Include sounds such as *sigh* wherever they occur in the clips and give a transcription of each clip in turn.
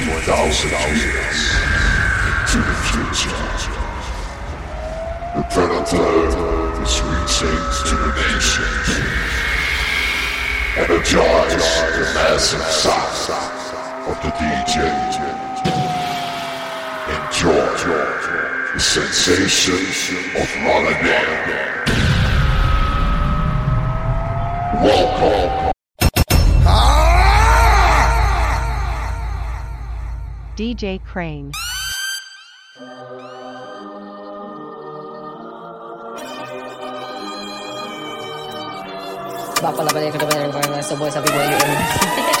20,000 years into the future. The predator is reaching to the nation. Energize the massive sound of the DJ. Enjoy the sensation of Ramadan. Welcome. DJ Krane. Depan yang sebuah sapi boy *laughs*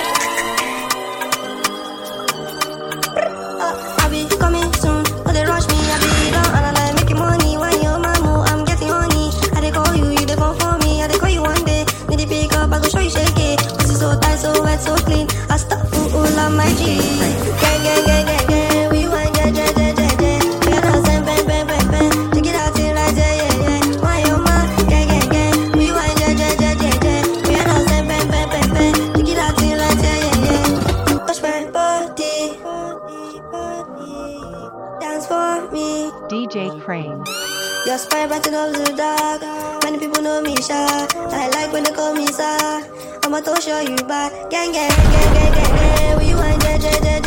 DJ Krane. Your the dark. Many people know me. I like when they call me sir. I'ma show you back. Gang gang gang gang gang gang. Want yeah yeah yeah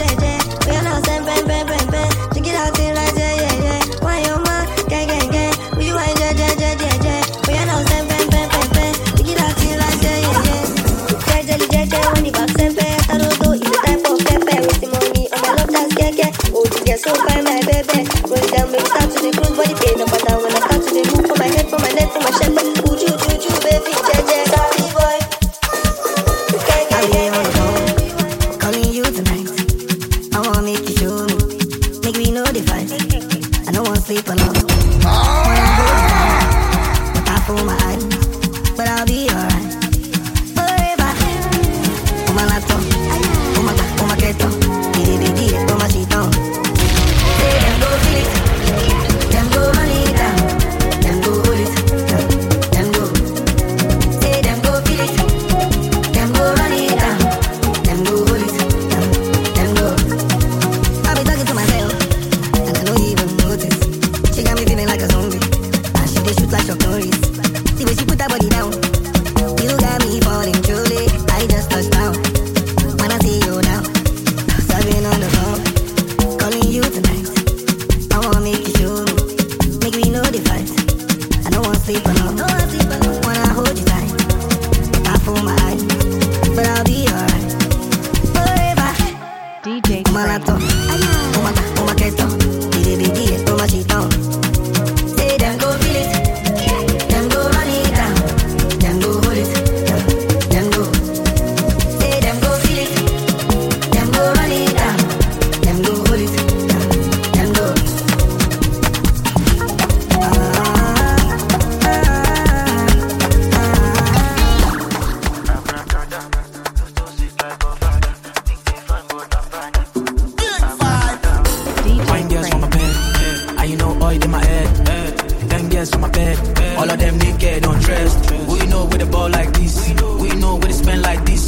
Ten girls my bed, all of them naked, undressed. We know with the ball like this, we know with the spend like this.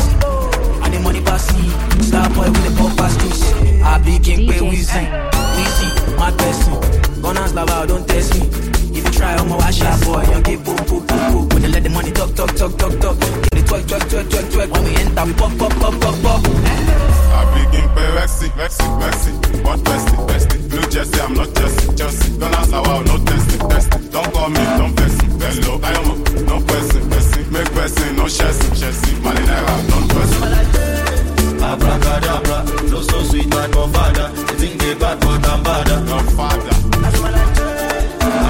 And the money pass see, star boy with the ball pass juice. I be king pay DJ Weezy, Krane. Weezy, my person. Gunners love out, don't test me. If you try, I'm a wash out boy. You get boom, boom, boom, boom. When they let the money talk, talk, talk, talk, talk. Get the twerk, twerk, twerk, twerk, twerk. When we enter, we pop, pop, pop, pop, pop. I begin pay Rexy, Rexy, Rexy. What bestie, bestie? Blue Jersey, I'm not Jersey, Jersey. Don't ask how, They bad, but I'm badder. Your father.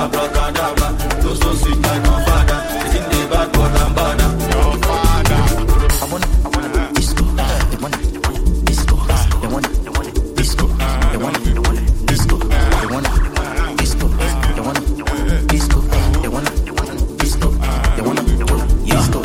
Abracadabra, so sweet like my father. You think they bad, badder. Your father. I wanna, disco. They wanna, they disco. They wanna, they disco. They wanna, they disco. They wanna, disco. They wanna, they disco. They wanna, they disco. They wanna, they disco.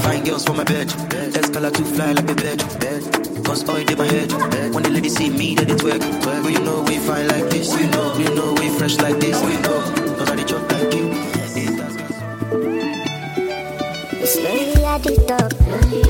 Fine girls for my bed. Escala too fly like a bed. Cause oil in my head. When the ladies see me, they twerk. But you know we fine like this. We know, we know we fresh like this. We know. Cause I dey chop like you. Slowly I did up.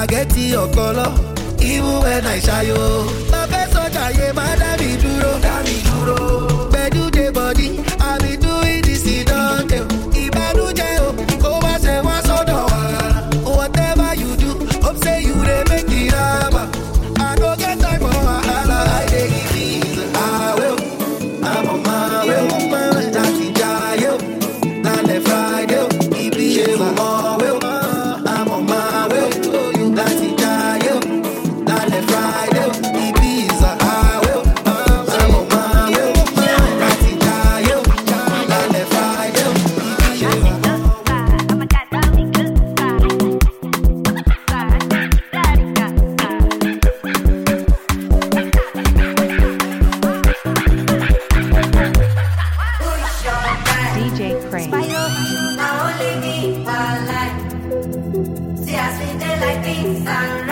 I get your color, even when I shy. Bàbá sọ́jà yé má dá mi dúró. Dá mi dúró. dance with like light beats.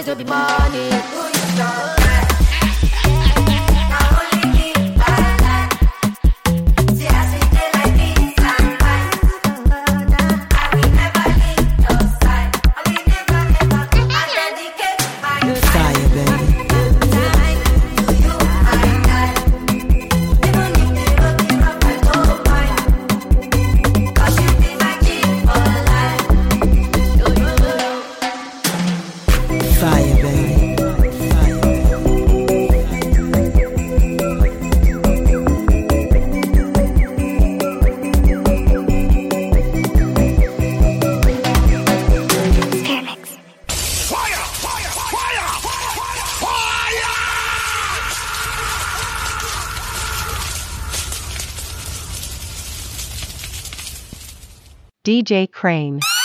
rise up the morning. DJ Krane.